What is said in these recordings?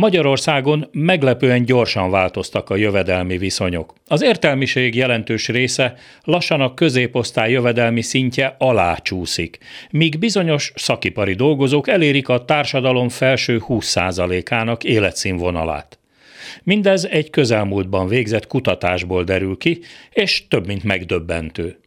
Magyarországon meglepően gyorsan változtak a jövedelmi viszonyok. Az értelmiség jelentős része lassan a középosztály jövedelmi szintje alá csúszik, míg bizonyos szakipari dolgozók elérik a társadalom felső 20%-ának életszínvonalát. Mindez egy közelmúltban végzett kutatásból derül ki, és több mint megdöbbentő.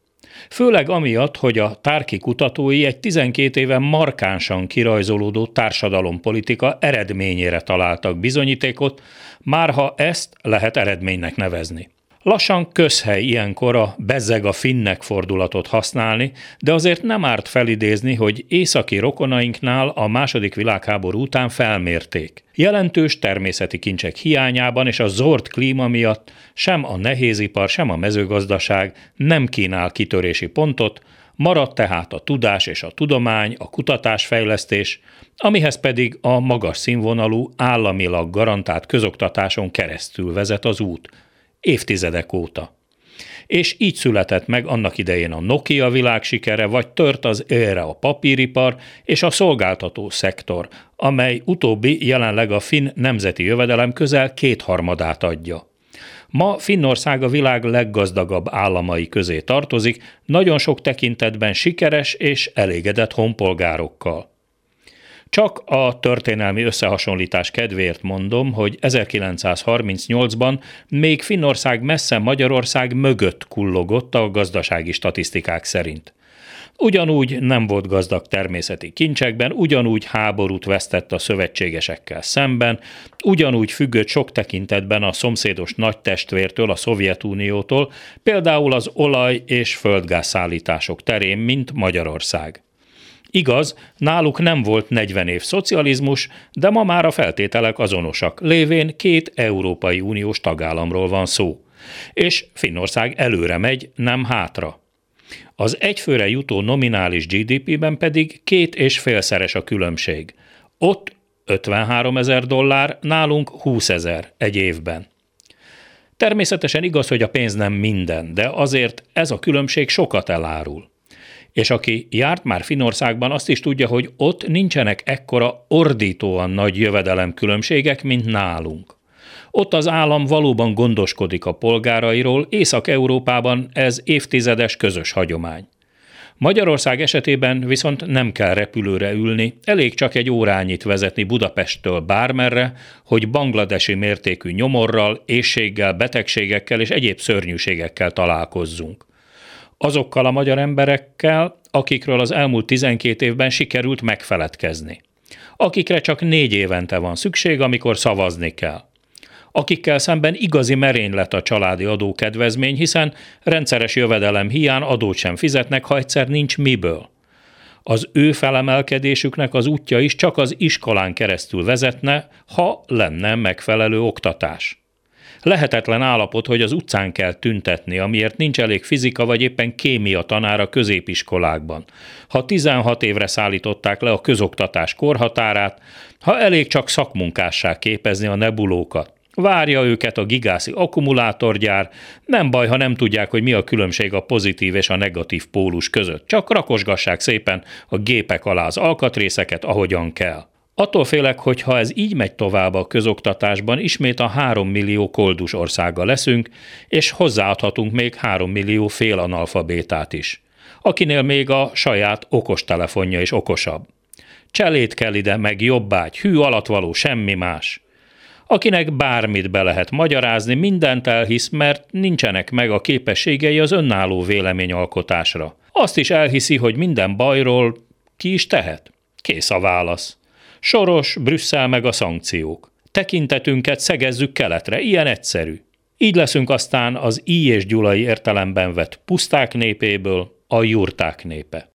Főleg amiatt, hogy a tárki kutatói egy 12 éven markánsan kirajzolódó társadalompolitika eredményére találtak bizonyítékot, márha ezt lehet eredménynek nevezni. Lassan közhely ilyenkor a bezzeg a finnek fordulatot használni, de azért nem árt felidézni, hogy északi rokonainknál a második világháború után felmérték. Jelentős természeti kincsek hiányában és a zord klíma miatt sem a nehézipar, sem a mezőgazdaság nem kínál kitörési pontot, Maradt tehát a tudás és a tudomány, a kutatásfejlesztés, amihez pedig a magas színvonalú, államilag garantált közoktatáson keresztül vezet az út, évtizedek óta. És így született meg annak idején a Nokia világsikere, vagy tört az élre a papíripar és a szolgáltató szektor, amely utóbbi jelenleg a finn nemzeti jövedelem közel kétharmadát adja. Ma Finnország a világ leggazdagabb államai közé tartozik, nagyon sok tekintetben sikeres és elégedett honpolgárokkal. Csak a történelmi összehasonlítás kedvéért mondom, hogy 1938-ban még Finnország messze Magyarország mögött kullogott a gazdasági statisztikák szerint. Ugyanúgy nem volt gazdag természeti kincsekben, ugyanúgy háborút vesztett a szövetségesekkel szemben, ugyanúgy függött sok tekintetben a szomszédos nagy testvértől, a Szovjetuniótól, például az olaj- és földgázszállítások terén, mint Magyarország. Igaz, náluk nem volt 40 év szocializmus, de ma már a feltételek azonosak, lévén két Európai Uniós tagállamról van szó. És Finnország előre megy, nem hátra. Az egyfőre jutó nominális GDP-ben pedig két és félszeres a különbség. Ott 53 ezer dollár, nálunk 20 ezer egy évben. Természetesen igaz, hogy a pénz nem minden, de azért ez a különbség sokat elárul. És aki járt már Finországban, azt is tudja, hogy ott nincsenek ekkora ordítóan nagy jövedelemkülönbségek, mint nálunk. Ott az állam valóban gondoskodik a polgárairól, Észak-Európában ez évtizedes közös hagyomány. Magyarország esetében viszont nem kell repülőre ülni, elég csak egy órányit vezetni Budapesttől bármerre, hogy bangladesi mértékű nyomorral, éjséggel, betegségekkel és egyéb szörnyűségekkel találkozzunk azokkal a magyar emberekkel, akikről az elmúlt 12 évben sikerült megfeledkezni. Akikre csak négy évente van szükség, amikor szavazni kell. Akikkel szemben igazi merény lett a családi adókedvezmény, hiszen rendszeres jövedelem hiány adót sem fizetnek, ha egyszer nincs miből. Az ő felemelkedésüknek az útja is csak az iskolán keresztül vezetne, ha lenne megfelelő oktatás. Lehetetlen állapot, hogy az utcán kell tüntetni, amiért nincs elég fizika vagy éppen kémia tanára középiskolákban. Ha 16 évre szállították le a közoktatás korhatárát, ha elég csak szakmunkássá képezni a nebulókat. Várja őket a gigászi akkumulátorgyár, nem baj, ha nem tudják, hogy mi a különbség a pozitív és a negatív pólus között. Csak rakosgassák szépen a gépek alá az alkatrészeket, ahogyan kell. Attól félek, hogy ha ez így megy tovább a közoktatásban, ismét a három millió koldus országa leszünk, és hozzáadhatunk még három millió félanalfabétát is, akinél még a saját okostelefonja is okosabb. Cselét kell ide, meg jobbágy, hű alatt való, semmi más. Akinek bármit be lehet magyarázni, mindent elhisz, mert nincsenek meg a képességei az önálló véleményalkotásra. Azt is elhiszi, hogy minden bajról ki is tehet. Kész a válasz. Soros, Brüsszel meg a szankciók. Tekintetünket szegezzük keletre, ilyen egyszerű. Így leszünk aztán az I és Gyulai értelemben vett puszták népéből a jurták népe.